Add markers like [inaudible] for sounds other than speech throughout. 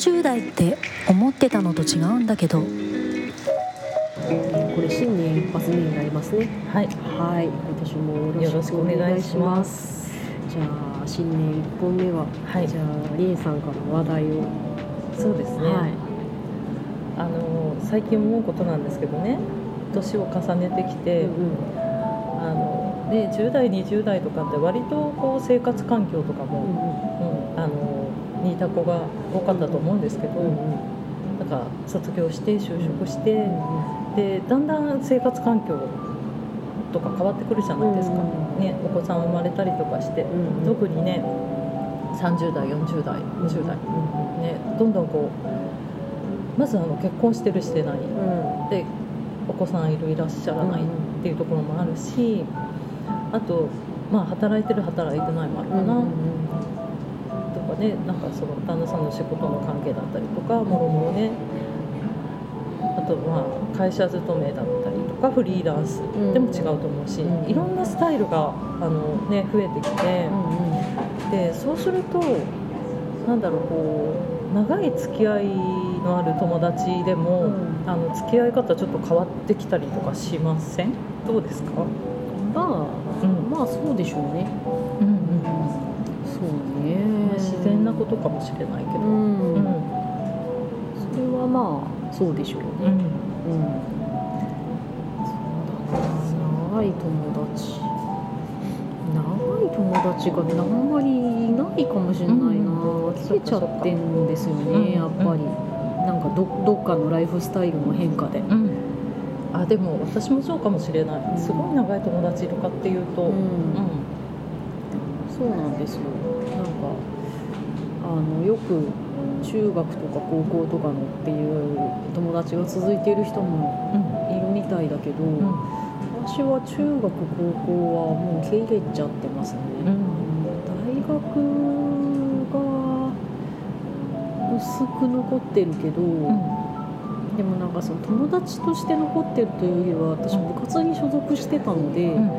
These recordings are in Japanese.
30代って思ってたのと違うんだけどこれ新年一発目になりますね。はい、はい、今年もよろしくお願願いしま。ますす。じゃあ新年一本目は、はいじゃあリエさんから話題を。そうですね。はいあの最近思うことなんですけどね、年を重ねてきて、うんあので10代20代とかって割とこう生活環境とかも、うんうん似た子が多かったと思うんですけど、うんうん。なんか卒業して就職して、うんでだんだん生活環境とか変わってくるじゃないですか。うんね、お子さん生まれたりとかして、うん特にね30代40代50代。ね、どんどんこうまずあの結婚してるしてない。うん。でお子さんいるいらっしゃらないっていうところもあるしあと、まあ、働いてる働いてないもあるかな、うんとかねなんかその旦那さんの仕事の関係だったりとかもろもろね。あとまあ会社勤めだったりとかフリーランス。でも違うと思うし、うん。いろんなスタイルがあの、ね、増えてきて。でそうするとなんだろうこう長い付き合いのある友達でも、うん。あの付き合い方ちょっと変わってきたりとかしません？どうですか、まあ、うん。まあそうでしょうね。うんことかもしれないけど、ううんん。それはまあそうでしょうね。うんうん。長い友達。長い友達があんまりいないかもしれないな。うん切れちゃってんですようんね、やっぱり。なんかどどっかのライフスタイルの変化で。うんあでも私もそうかもしれないすごい長い友達いるかっていうと、ううんんそうなんですよなんかあのよく中学とか高校とかのっていう友達が続いている人もうんいるみたいだけど、うん。私は中学高校はもう受け入れちゃってますね、うん。大学が薄く残ってるけど、でもなんかその友達として残ってるというよりは私部活に所属してたので、うん。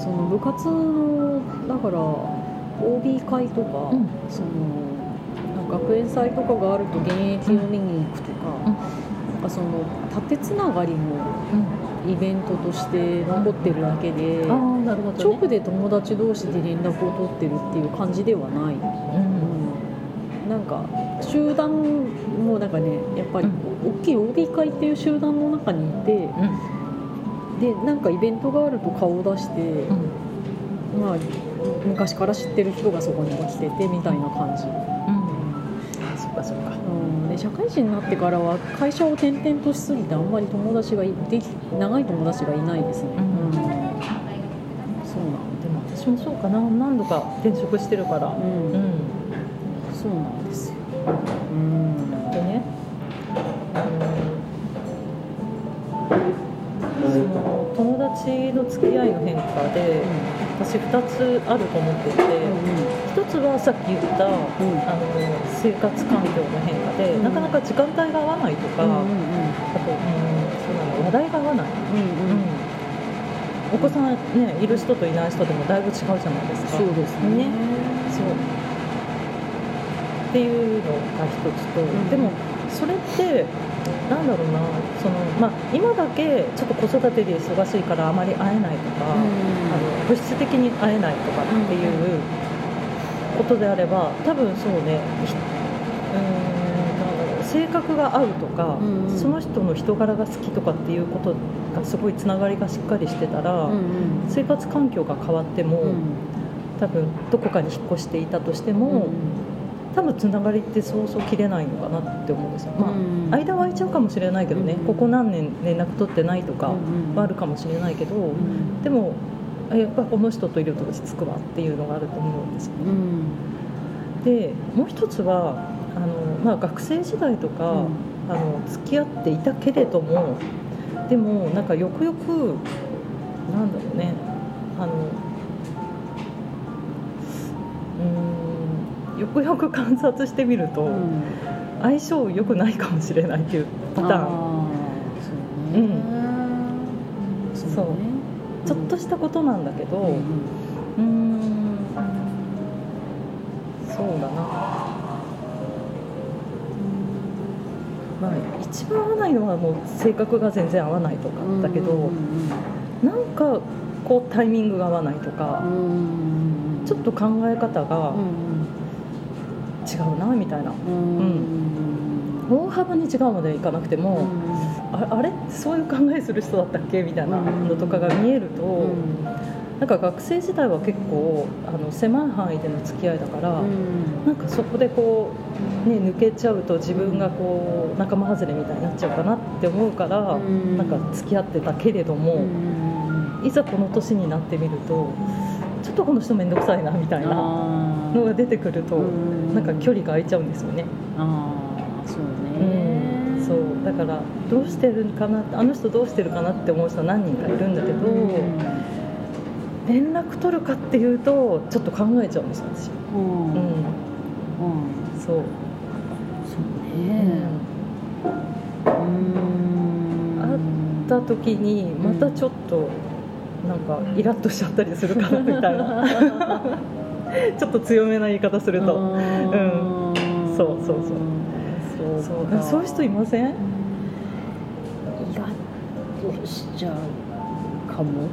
その部活のだから OB 会とか、うん。その学園祭とかがあると現役を見に行くとか,、うん。なんかその縦つながりのイベントとして残ってるだけで、直で友達同士で連絡を取ってるっていう感じではない、なんか集団もなんかねやっぱりう大きい OB 会っていう集団の中にいてうん。でなんかイベントがあると顔を出して。うん。まあ、昔から知ってる人がそこに来ててみたいな感じ、社会人になってからは会社を転々としすぎてあんまり友達がいでき長い友達がいないですね、うん。そうなんでも私もそうかな。何度か転職してるから。う、うん。んそうなんですよ、うん。でね。あのその友達の付き合いの変化で私2つあると思っていて。1つはさっき言ったあの生活環境の変化でうん。なかなか時間帯が合わないとかうんうんあとうんそ話題が合わない、うんうん。うん。お子さんねいる人といない人でもだいぶ違うじゃないですか。そうですね。ね。そう。っていうのが一つと、ん。でもそれってなんだろうなその、まあ、今だけちょっと子育てで忙しいからあまり会えないとか、あの物質的に会えないとかっていうことであれば多分そうねひうーん性格が合うとか、うんうん。その人の人柄が好きとかっていうことがすごいつながりがしっかりしてたら、うんうん。生活環境が変わっても、うん。多分どこかに引っ越していたとしても、多分つながりってそうそう切れないのかなって思うんですよ、まあうん間は空いちゃうかもしれないけどね、うんここ何年連絡取ってないとかうんはあるかもしれないけど、うんでもあやっぱこの人といると落ち着くわっていうのがあると思うんですよね。うん。でもう一つはあの、まあ、学生時代とか、うん。あの付き合っていたけれどもでもなんかよくよくなんだろうねあのうーんよくよく観察してみると、うん。相性良くないかもしれないっていうパターン。そうね、そうねちょっとしたことなんだけど、うんうーん。そうだな。まあ、一番合わないのはもう性格が全然合わないとかだけど、うんなんかこうタイミングが合わないとか、ちょっと考え方がうん違うなみたいな、うんうん大幅に違うまでいかなくても、ああれ？そういう考えする人だったっけ？みたいなのとかが見えると、うん。なんか学生時代は結構あの狭い範囲での付き合いだから、なんかそこでこう、ね、抜けちゃうと自分がこう仲間外れみたいになっちゃうかなって思うから、うん。なんか付き合ってたけれども、いざこの年になってみるとちょっとこの人面倒くさいなみたいなのが出てくると、なんか距離が空いちゃうんですよね。ああそううんねだからどうしてるかなあの人どうしてるかなって思う人は何人かいるんだけど、連絡取るかっていうとちょっと考えちゃうんですよ私。うん。うん。うん。そう、そうね。うん。会った時にまたちょっとなんかイラッとしちゃったりするかなみたいな。[laughs] ちょっと強めな言い方すると、うん。そうそうそう。そうそう。かそういう人いません？イラッとしちゃうかも。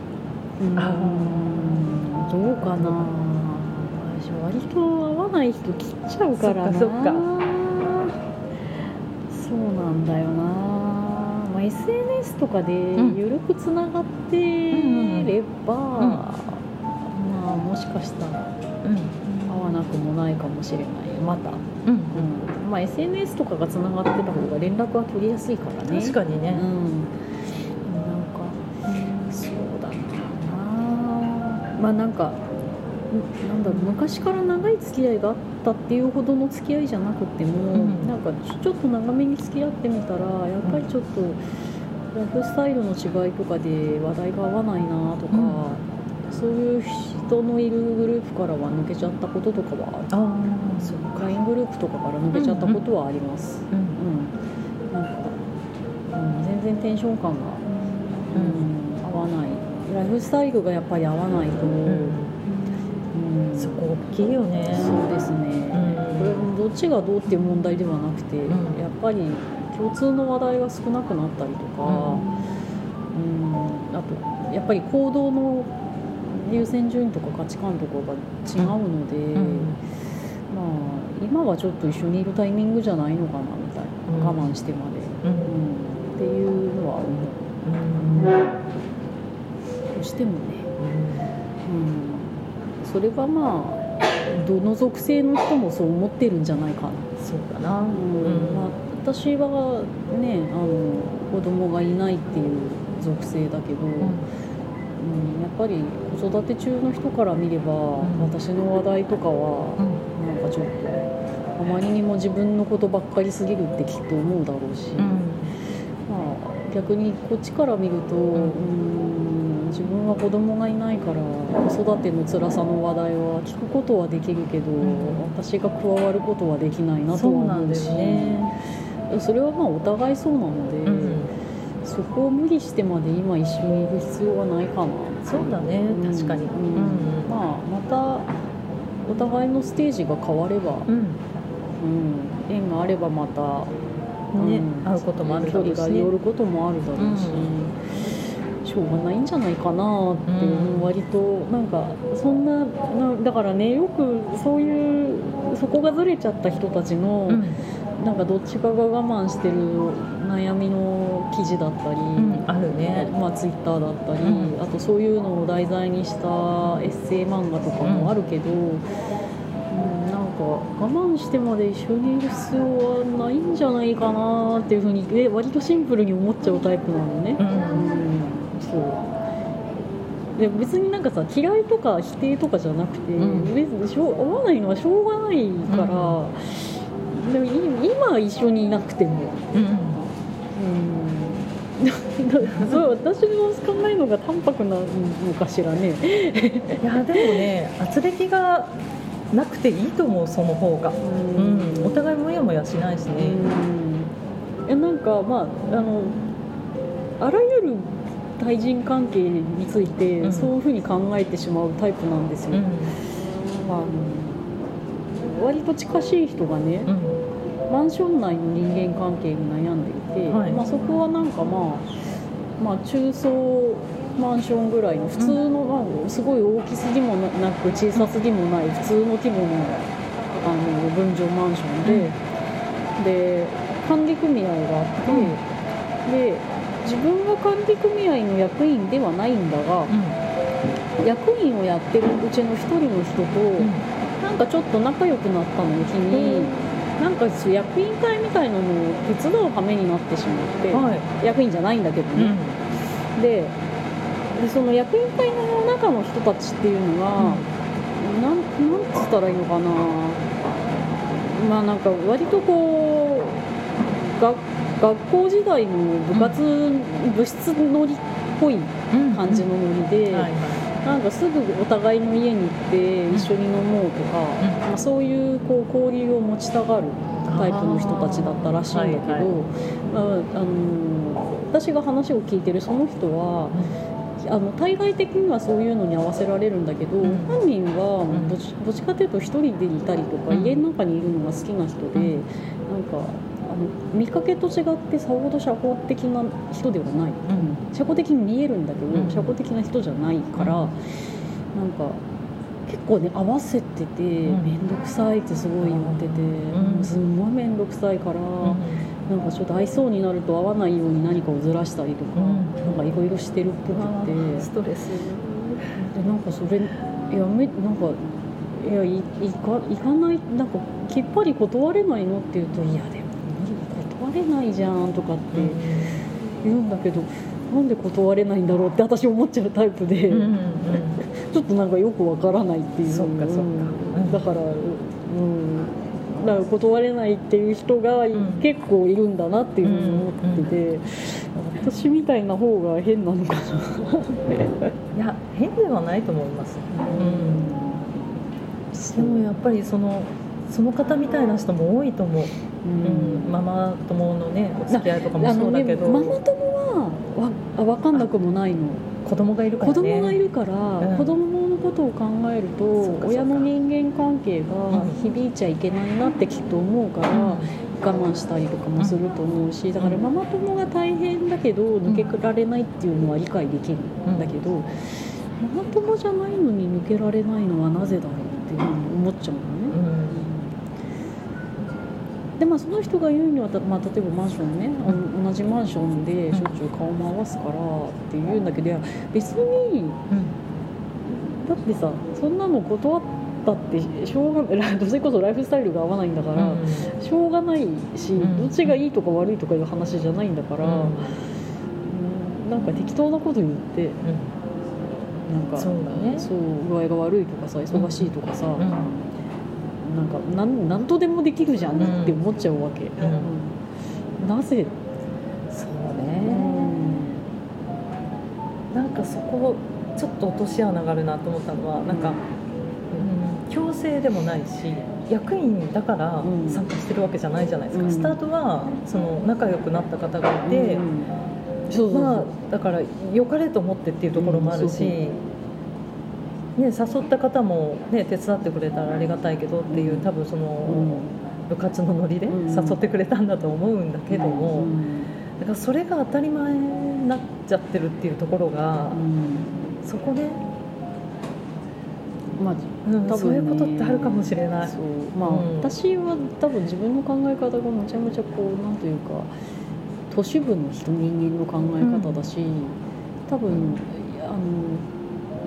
うん。あどうかな。私割と合わない人切っちゃうからな。そっかそうなんだよな、まあ、SNS とかでん。緩くつながってれば、まあもしかしたらうん。合わなくもないかもしれない。また、うん。うん。まあ、SNS とかがつながってた方が連絡は取りやすいからね。確かにね、うん、まあなんかんなんだろう昔から長い付き合いがあったっていうほどの付き合いじゃなくても、うん。なんかちょっと長めに付き合ってみたらやっぱりちょっとライフスタイルの違いとかで話題が合わないなとか、そういう人のいるグループからは抜けちゃったこととかはあそうか LINE グループとかから抜けちゃったことはあります。うん。うん、なんか、うん、全然テンション感が、うん合わないライフスタイルがやっぱり合わないと、うん。そこ大きいよね。そうですね、うん。これもどっちがどうっていう問題ではなくて、ん。やっぱり共通の話題が少なくなったりとか、うん。あとやっぱり行動の優先順位とか価値観とかが違うので、うん。まあ今はちょっと一緒にいるタイミングじゃないのかなみたいな、うん。我慢してまで、うん。うん。っていうのは思うしてもね、うん、それはまあどの属性の人もそう思ってるんじゃないかな、そうだな。うん。うん。まあ、私はねあの子供がいないっていう属性だけど、うん。やっぱり子育て中の人から見れば、ん。私の話題とかはなんかちょっとあまりにも自分のことばっかりすぎるってきっと思うだろうし、まあ、逆にこっちから見ると、うん、自分は子供がいないから子育ての辛さの話題は聞くことはできるけど、ん私が加わることはできないなとそうは思うしなんだよね。それはまあお互いそうなので、うん。そこを無理してまで今一緒にいる必要はないかな。そうだね。うん。確かに。うん。うん。まあまたお互いのステージが変われば、うん。うん、縁があればまた、ねうん。会うこともあるだ距離ろうしね。が寄ることもあるだろうし、しょうがないんじゃないかなって、うん。割となんかそんななだからねよくそういうそこがずれちゃった人たちの、うん。なんかどっちかが我慢してる悩みの記事だったり、うんあるね。まあ、ツイッターだったり、うん。あとそういうのを題材にしたエッセイ漫画とかもあるけど、うん。なんか我慢してまで一緒にいる必要はないんじゃないかなっていうふうにえ割とシンプルに思っちゃうタイプなのね。うんうんそう。で別になんかさ嫌いとか否定とかじゃなくて、うん。別にしょう合わないのはしょうがないから、でもい今一緒にいなくても。うん。うん、[laughs] そう私の考えるのが淡白なのかしらね。いやでもね圧力がなくていいと思うその方が。うん。お互いもやもやしないしね。うん、えなんかまああのあらゆる対人関係について、うん。そういうふうに考えてしまうタイプなんですよ。うん。まああの割と近しい人がね、うん。マンション内の人間関係に悩んでいて、はい。まあ、そこはなんかまあ、まあ、中層マンションぐらいの普通の、まあ、すごい大きすぎもなく小さすぎもない普通の規模のあの分譲マンションで、で管理組合があって、で自分が管理組合の役員ではないんだが役員をやってるうちの一人の人と、なんかちょっと仲良くなったのうちに、なんかそう役員会みたいなのを手伝う羽目になってしまって、はい。役員じゃないんだけどうん。ね、ででその役員会の中の人たちっていうのが、なんなんつったらいいのかな。まあなんか割とこうが学校時代の部活、部室乗りっぽい感じのノリで、なんかすぐお互いの家に行って一緒に飲もうとか、ん。まあ、そういうこう交流を持ちたがるタイプの人たちだったらしいんだけど、はいはい。まああの私が話を聞いてるその人はあの対外的にはそういうのに合わせられるんだけど、うん。本人はん。どっちかというと一人でいたりとか、うん。家の中にいるのが好きな人で、うん。なんかあの見かけと違ってさほど社交的な人ではない。うん。社交的に見えるんだけど、うん。社交的な人じゃないから、うん。なんか結構ね合わせててん。面倒くさいってすごい言ってて、ん。すんごい面倒くさいから、なんかちょっと合いそうになると合わないように何かをずらしたりとか、うん。なんかいろいろしてるっぽくて。ストレス。でなんかそれやめなんかいやいいか行かないなんかきっぱり断れないのって言うといやでれないじゃんとかって言うんだけど。なんで断れないんだろうって私思っちゃうタイプで、うんうんちょっとなんかよくわからないっていう。そっかそっか。うん。だからうん。だから断れないっていう人がん。結構いるんだなっていうふうに思ってて、私みたいな方が変なのかな。いや変ではないと思います、でもやっぱりそのその方みたいな人も多いと思う、ううんママ友のねお付き合いとかもそうだけど、ママ友はわあ分かんなくもないの。子供がいるからね。子供がいるから、うん。子供のことを考えると親の人間関係がうん。響いちゃいけないなってきっと思うから、我慢したりとかもすると思うしだからうんママ友が大変だけど抜けられないっていうのは理解できるんだけど、ママ友じゃないのに抜けられないのはなぜだろうっていうふうに思っちゃうの。ね。うんでまあその人が言うには、たまあ、例えばマンションね、同じマンションでしょっちゅう顔も合わすからって言うんだけどいや別にだってさそんなの断ったってしょうがないそれこそライフスタイルが合わないんだから、しょうがないし、ん。どっちがいいとか悪いとかいう話じゃないんだから、うん。なんか適当なこと言ってなんかそうだね。そう具合が悪いとかさ忙しいとかさ、うんなんかなんなんとでもできるじゃんって思っちゃうわけ、ん。うん。なぜ、そううね、ん。なんかそこちょっと落とし穴があるなと思ったのはなんか、うん、強制でもないし役員だからうん。参加してるわけじゃないじゃないですか、うん。スタートはその仲良くなった方がいて、まあだから良かれと思ってっていうところもあるし、うんね、誘った方も、ね、手伝ってくれたらありがたいけどっていう多分その、部活のノリでうん。誘ってくれたんだと思うんだけども、うん。だからそれが当たり前になっちゃってるっていうところが、うん。そこで、まあそういうことってあるかもしれない。まあ、うん。私は多分自分の考え方がめちゃめちゃこうなんというか都市部の人人間の考え方だし、多分あの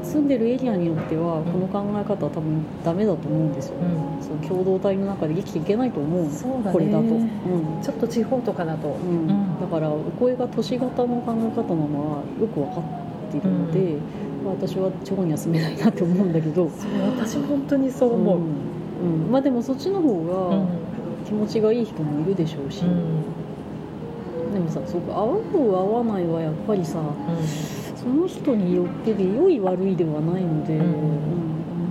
住んでるエリアによってはこの考え方は多分ダメだと思うんですよ、うん。そう共同体の中で生きていけないと思う。のそうだね。これだと、うん。ちょっと地方とかだと、うん。うん。だからこれが都市型の考え方なのはよく分かっているので、まあ私は地方には住めないなって思うんだけど、そう私本当にそう思う、うん。うん。まあでもそっちの方が気持ちがいい人もいるでしょうし、でもさそこ合う合わないはやっぱりさその人によってで良い悪いではないので、うん。うん。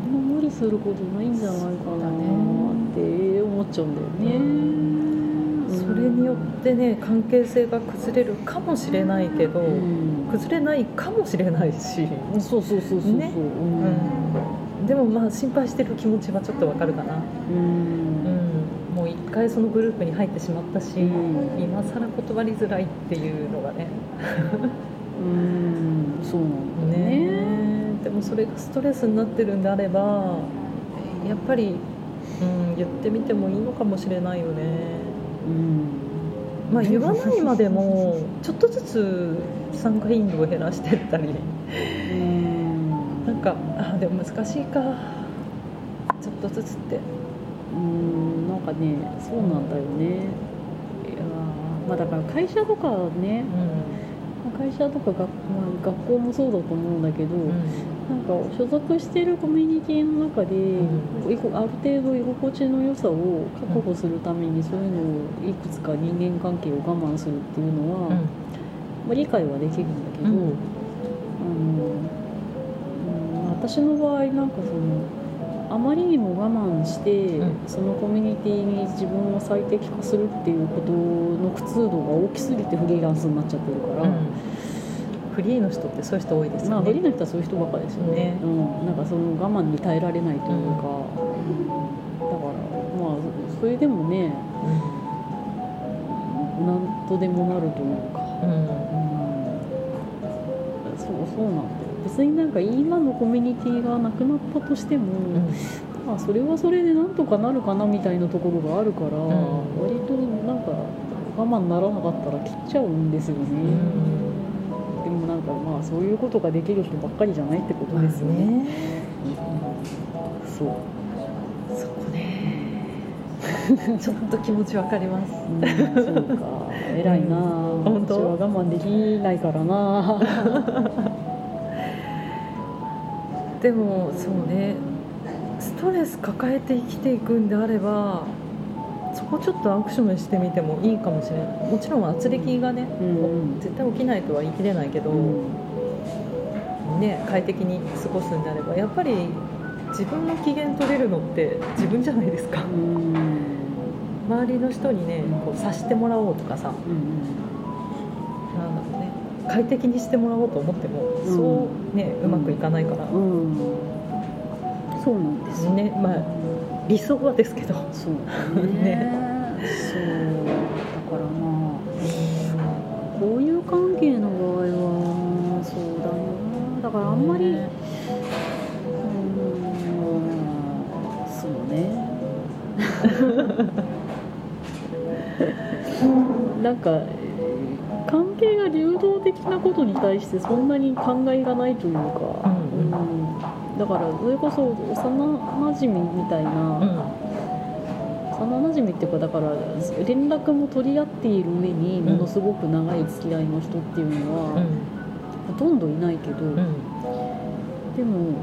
あんま無理することないんじゃないかなって思っちゃうんだよね。それによってね関係性が崩れるかもしれないけど、うん。崩れないかもしれないし、そうそうそうそうそう、ね。うん。でもまあ心配してる気持ちはちょっとわかるかな、うん。うん、もう一回そのグループに入ってしまったし、うん。今更断りづらいっていうのがねうん。そうなんだよね。ね。でもそれがストレスになってるんであればやっぱり、うん、言ってみてもいいのかもしれないよね。うん。まあ言わないまでもちょっとずつ参加頻度を減らしていったり。うんなんかあでも難しいか。ちょっとずつって。うんなんかねそうなんだよね。いやーまあだから会社とかねう会社とか学,、まあ、学校もそうだと思うんだけど、ん。なんか所属しているコミュニティの中で、ん。いこある程度居心地の良さを確保するためにそういうのをいくつか人間関係を我慢するっていうのは、うん。まあ、理解はできるんだけど、うん。あのうん。私の場合なんかそのあまりにも我慢して、うん。そのコミュニティに自分を最適化するっていうことの苦痛度が大きすぎてフリーランスになっちゃってるから。うん。フリーの人ってそういう人多いですまあ、フリーの人はそういう人ばっかですよね。ねうん、なんかその我慢に耐えられないというか、だからまあそれでもねなんとでもなるというか、うん。うん。うん、そうそうなんだよ別になんか今のコミュニティがなくなったとしても、まあ、それはそれでなんとかなるかなみたいなところがあるから、ん割となんか我慢ならなかったら切っちゃうんですよね、でもなんかまあそういうことができる人ばっかりじゃないってことですよね。ねそう。そこね [laughs] ちょっと気持ちわかりますうん、そうか。偉いな。本当？私は我慢できないからな。[laughs] でもそうね。ストレス抱えて生きていくんであればそこちょっとアクションしてみてもいいかもしれない。もちろん圧力がね、うん絶対起きないとは言い切れないけど、ね、快適に過ごすんであればやっぱり自分の機嫌取れるのって自分じゃないですか。うん。周りの人にねこう察してもらおうとかさうん。快適にしてもらおうと思っても、うんそうねうまくいかないから、うん。そうなんですよ。ねまあ理想はですけどそうだね。[laughs] ねそう。だからまあこういう関係の場合はそうだな。だからあんまり。ねうんそうね [laughs] なんかえー関係が流動的なことに対してそんなに考えがないというか、うんうん。だからそれこそ幼馴染みたいな、うん。幼馴染っていうかだから連絡も取り合っている上にものすごく長い付き合いの人っていうのうは、ん。ほとんどいないけど、うん。でも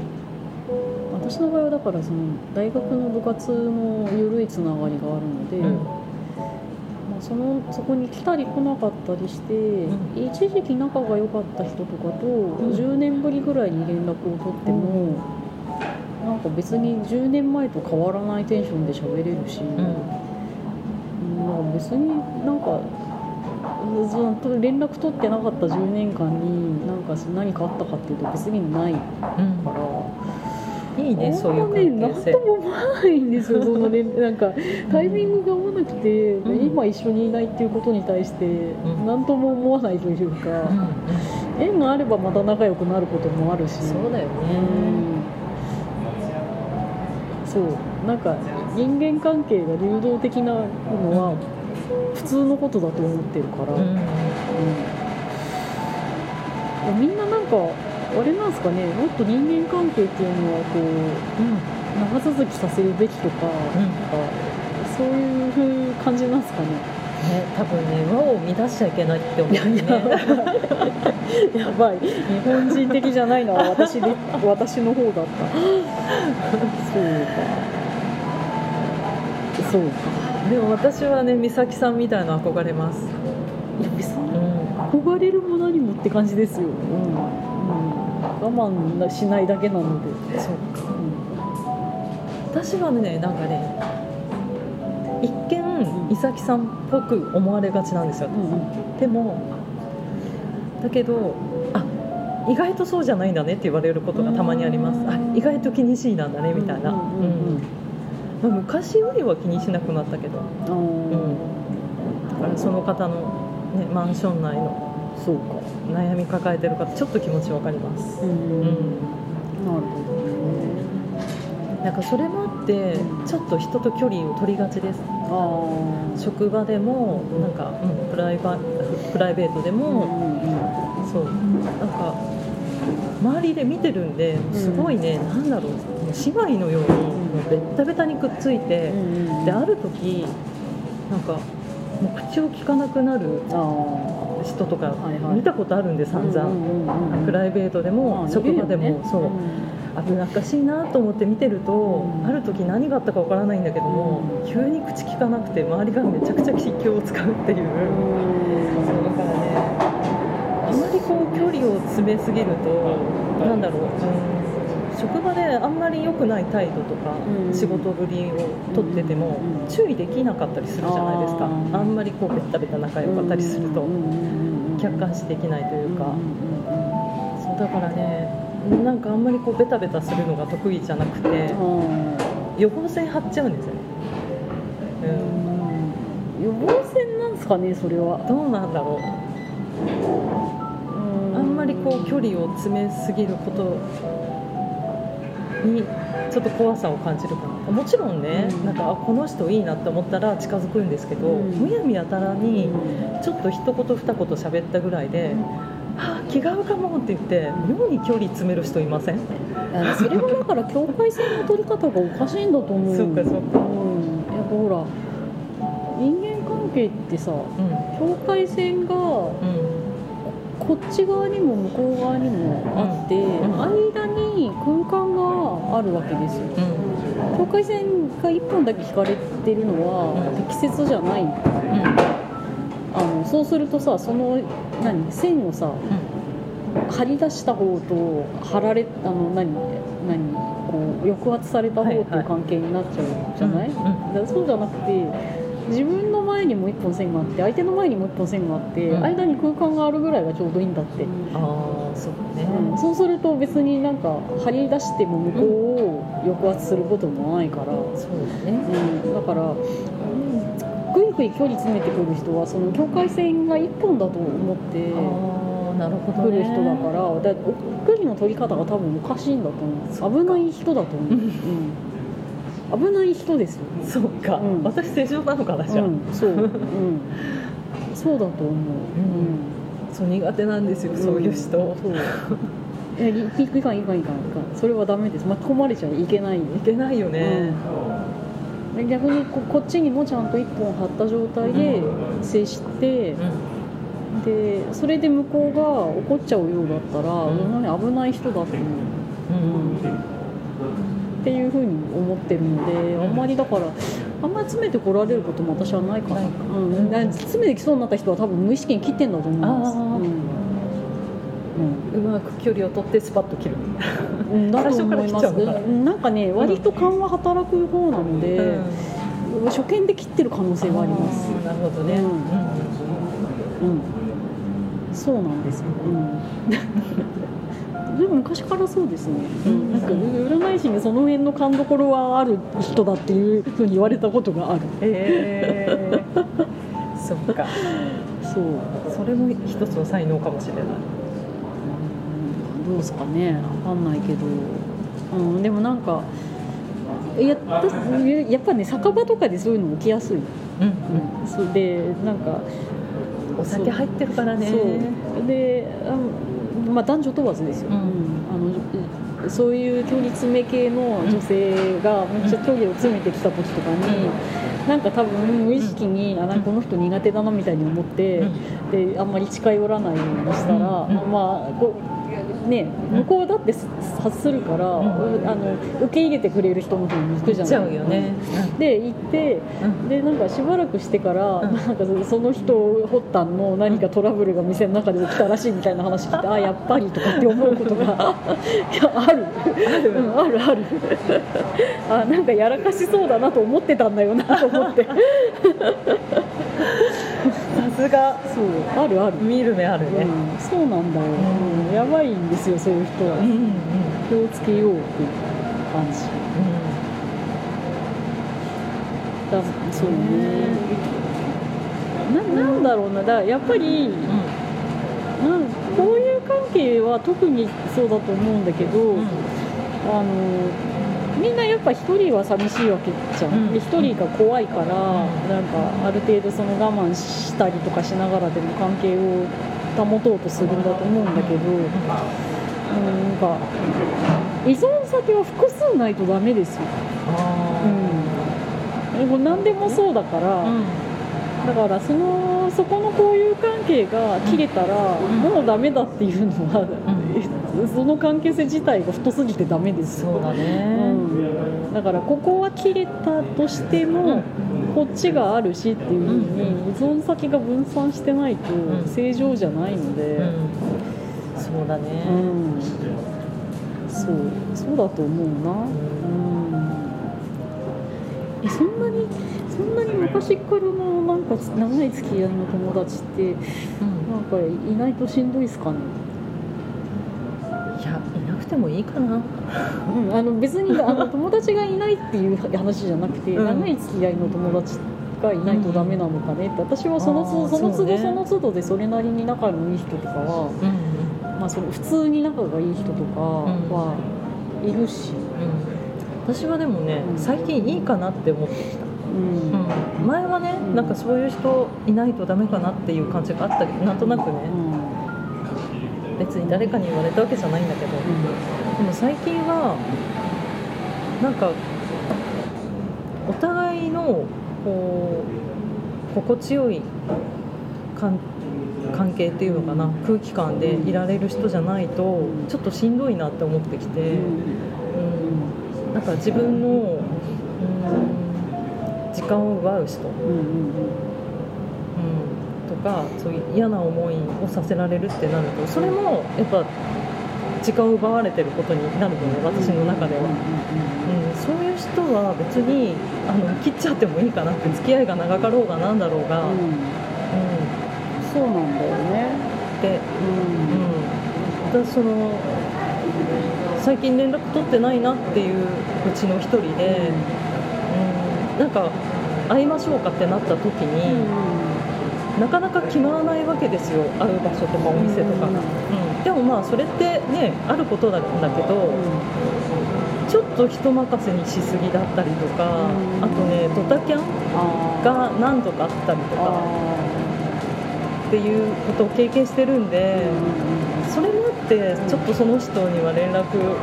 私の場合はだからその大学の部活の緩いつながりがあるので、そのそこに来たり来なかったりして、ん。一時期仲が良かった人とかとん。10年ぶりぐらいに連絡を取っても、なんか別に10年前と変わらないテンションで喋れるし、うん。なんか別になんか。連絡取ってなかった10年間になんか何かあったかっていうと別にないかうん。ら、いいねそういう関係性。なんとも思わないんですよ [laughs] そのねなんかタイミングが合わなくて、うん。今一緒にいないっていうことに対してん。何とも思わないというか、うん縁があればまた仲良くなることもあるし。そうだよね。うん。そう。なんか人間関係が流動的なのは普通のことだと思ってるから、うん。うん。みんななんかあれなんですかねもっと人間関係っていうのはこう長続きさせるべきとか,、うん。なんかそういう感じなんですかね。ね多分ね輪を乱しちゃいけないって思うよね。[laughs] やばい。日本人的じゃないのは私で [laughs] 私の方だった。そうか。そうか。でも私はね美咲さんみたいな憧れます。いや別にうん。憧れるも何もって感じですよ、うんうん、我慢しないだけなので、そうか。うん私はねなんかね一見ん美咲さんっぽく思われがちなんですよ。うんうん。でもだけどあ意外とそうじゃないんだねって言われることがたまにあります。あ意外と気にしいなんだねみたいな、うんうんうんうん。まあ昔よりは気にしなくなったけど、うん、だからその方の、ね、マンション内のそうか。悩み抱えてる方ちょっと気持ちわかります、うん、うん。なるほどね。なんかそれもあってちょっと人と距離を取りがちです。職場でもなんか、うん、プライバプライベートでうんも、うん。そう。なんか周りで見てるんですごいね、なんだろう。姉妹のようにもうベッタベタにくっついて、うんである時なんかもう口を聞かなくなる人とか見たことあるんで散々、プライベートでも、まあ職場でも、そう。危なっかしいなと思って見てると、うん。ある時何があったかわからないんだけども、うん。急に口聞かなくて周りがめちゃくちゃ気を使うっていう、うん。そうだからねあまりこう距離を詰めすぎるとなんだろう、うん職場であんまり良くない態度とか、うん。仕事ぶりを取ってても、うん。注意できなかったりするじゃないですか。あんまりこうベッタベタ仲良かったりすると、客観視できないというか、そうだからねなんかあんまりこうベタベタするのが得意じゃなくて予防線張っちゃうんですよね、予防線なんですかねそれは。うん、どうなんだろう。あんまりこう距離を詰めすぎることにちょっと怖さを感じるかな。もちろんね、うん。なんかあこの人いいなって思ったら近づくんですけど、うん。むやみやたらにうん。ちょっと一言二言喋ったぐらいで「あ気が合うかも」って言って妙に距離詰める人いません？あそれはだから境界線の取り方がおかしいんだと思う。そうかそうか。うん、やっぱほら人間関係ってさうん。境界線がうんこっち側にも向こう側にもあって、ん。間に空間があるわけですよ。うん。境界線が1本だけ引かれてるのはうん。適切じゃない。あのそうするとさその何線をさ張り出した方と張られあの何何こう抑圧された方っていう関係になっちゃうじゃない、だそうじゃなくて自分の前にも一本線があって相手の前にも一本線があって、うん。間に空間があるぐらいがちょうどいいんだって、ああそうね、うんそうすると別になんか張り出しても向こうを抑圧することもないから、そうだね。うん、だから、ぐいぐい距離詰めてくる人はその境界線が一本だと思ってなるほどね。来る人だから。だ距離の取り方が多分おかしいんだと思う。危ない人だと思う、[laughs] うん、危ない人ですよ、そうか、うん。私正常なのかなじゃあ、うん、そう、うん、[laughs] そうだと思う、そう苦手なんですよ、うん、そういう人。そう。いやいかんいかんいかんいかん。それはダメです。巻き込まれちゃいけない。よいけないよね、で逆にここっちにもちゃんと一本張った状態で接して、でそれで向こうが怒っちゃうようだったら、うん。うん危ない人だと思う。うんっていうふうに思ってるので、ん。あんまりだからあんまり詰めてこられることも私はないかな、うん、だから詰めてきそうになった人は多分無意識に切ってんだと思います。あー。うまく距離を取ってスパッと切る、うん、うん、だと思いますなうんかね割と勘は働く方なので、初見で切ってる可能性はあります。なるほどね、うん。うん。うん、そうなんですよ、うん、でも昔からそうですね、うんなんか占い師にその辺の勘どころはある人だっていうふうに言われたことがある。えー、[laughs] そっか。そう。それも一つの才能かもしれない。うんどうですかね。わかんないけど、うん、でもなんかややっぱね酒場とかでそういうの起きやすい、うんうん、それでなんかお酒入ってるからね。そう。であの、まあ、男女問わずですよ、うん。あのそういう距離詰め系の女性がめっちゃ距離を詰めてきた時とかに、なんか多分無意識に、あなんかこの人苦手だなみたいに思って、であんまり近寄らないようにしたら、うん。まあこうね向こうだって察するから、ん。あの受け入れてくれる人の方に行くじゃない。行っちゃうよね、で行ってうん。でなんかしばらくしてから、うん。なんかその人発端の何かトラブルが店の中で起きたらしいみたいな話聞いてあやっぱりとかって思うことが [laughs] いやある。うんあるある。あなんかやらかしそうだなと思ってたんだよなと思ってさすが。そう。あるある、見る目あるね、うん、そうなんだよ、うん。うんやばいんですよそういう人は、うんうんうん。気をつけようっていう感じ。だそうね。ななんだろうな。だからやっぱりうなんこういう関係は特にそうだと思うんだけど、んうん。あのみんなやっぱ一人は寂しいわけじゃん、うん。で一人が怖いから、ん。なんかある程度その我慢したりとかしながらでも関係を保とうとするんだと思うんだけど、うん、なんか依存先は複数ないとダメですよ、あうん、もう何でもそうだから、ーうん。だからそのそこの交友関係が切れたら、ん。もうダメだっていうのは、んその関係性自体が太すぎてダメですよ。そうだね、うん、だからここは切れたとしても、こっちがあるしっていうふうに依存先が分散してないとん。正常じゃないので、うん。そうだね、うん。そう。そうだと思うな、うん、えそんなにそんなに昔からのなんか長い付き合いの友達ってうん。なんかいないとしんどいですかね？くてもいいかな。うん、あの別にあの [laughs] 友達がいないっていう話じゃなくて、うん。長い付き合いの友達がいないとダメなのかねって私はその都その都度その都度でそれなりに仲のいい人とかは、うんまあ、その普通に仲がいい人とかはいるし、私はでもね、うん。最近いいかなって思ってきた、うん。前はね、うん。なんかそういう人いないとダメかなっていう感じがあったりなんとなくね、別に誰かに言われたわけじゃないんだけど、でも最近はなんかお互いのこう心地よい関関係っていうのかな。空気感でいられる人じゃないとちょっとしんどいなって思ってきて、うん。うん、なんか自分の、うん、時間を奪う人、うんうんうん、とかそういう嫌な思いをさせられるってなるとそれもやっぱ時間を奪われてることになるのね私の中では。うん、そういう人は別にあの切っちゃってもいいかなって付き合いが長かろうがなんだろうが、うん。うん。うんそうなんだよね。で、うん。うん、私その最近連絡取ってないなっていううちの一人で、うん、なんか会いましょうかってなった時に、なかなか決まらないわけですよ会う場所とかお店とかが、うん。うん、でもまあそれってねあることなんだけど、ちょっと人任せにしすぎだったりとか、うん。あとねドタキャンが何度かあったりとかあっていうことを経験してるんで、それもあってちょっとその人には連絡を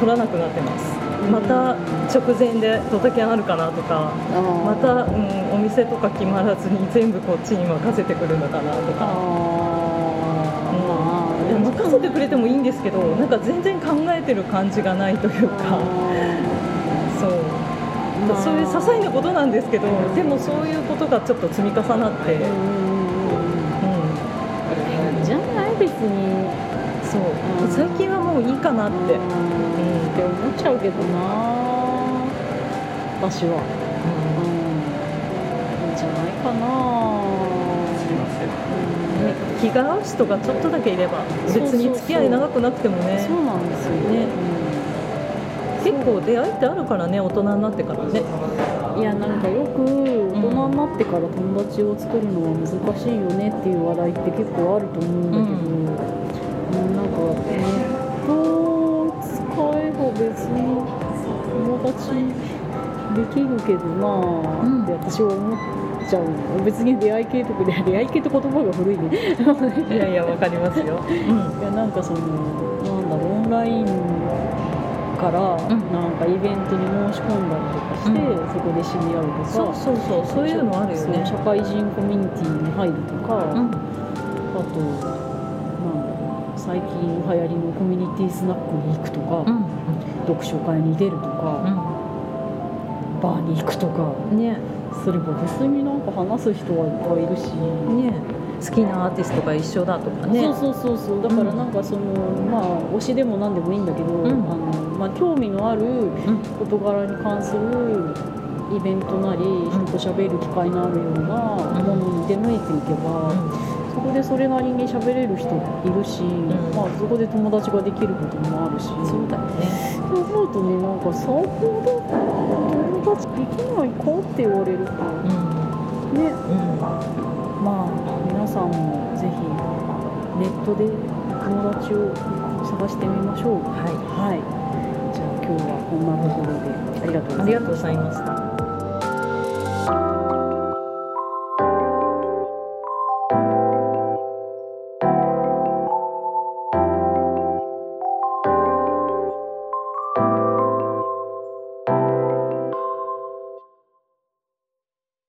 取らなくなってますまた直前でドタキャンあるかなとかー。また、うん、お店とか決まらずに全部こっちに任せてくるのかなとあか。任せてくれてもいいんですけどなんか全然考えてる感じがないというか。そう。まあ。そういう些細なことなんですけどでもそういうことがちょっと積み重なって、うん、うんじゃない別に。そう。うん。最近はもういいかなって、うんって思っちゃうけどな私は。うん。いいんじゃないかな。ね気が合う人がちょっとだけいれば別に付き合い長くなくてもね。そうなんですよね。結構出会いってあるからね大人になってからね。いやなんかよく大人になってから友達を作るのは難しいよねっていう話題って結構あると思うんだけど、うん、別に友達できるけどなあうんって私は思っちゃう別に出会い系とかで出会い系って言葉が古いね。[laughs] いやいやわかりますよ、うん。いやなんかそのなんだろうオンラインからん。なんかイベントに申し込んだりとかして、うん。そこで知り合うとかそうそうそうそういうのあるよね。社会人コミュニティに入るとか、うん。あとなんだろう最近流行りのコミュニティスナックに行くとか、うん読書会に出るとか、バーに行くとか。うんね。すれば別になんか話す人はいっぱいいるし。ね。好きなアーティストが一緒だとかね。そうそうそうそう。だからなんかその、まあ推しでも何でもいいんだけど、ん。あのまあ、興味のある事柄に関するイベントなり、人と喋る機会のあるようなものに出向いていけば、そこでそれなりに喋れる人いるし、ん。まあ、そこで友達ができることもあるし。そうだよね。そう思うとねなんかサークルで友達できないか？って言われるとうん。ね。うん。まあ皆さんもぜひネットで友達を探してみましょう。はい。はい。じゃあ今日はこんなところでありがとうございました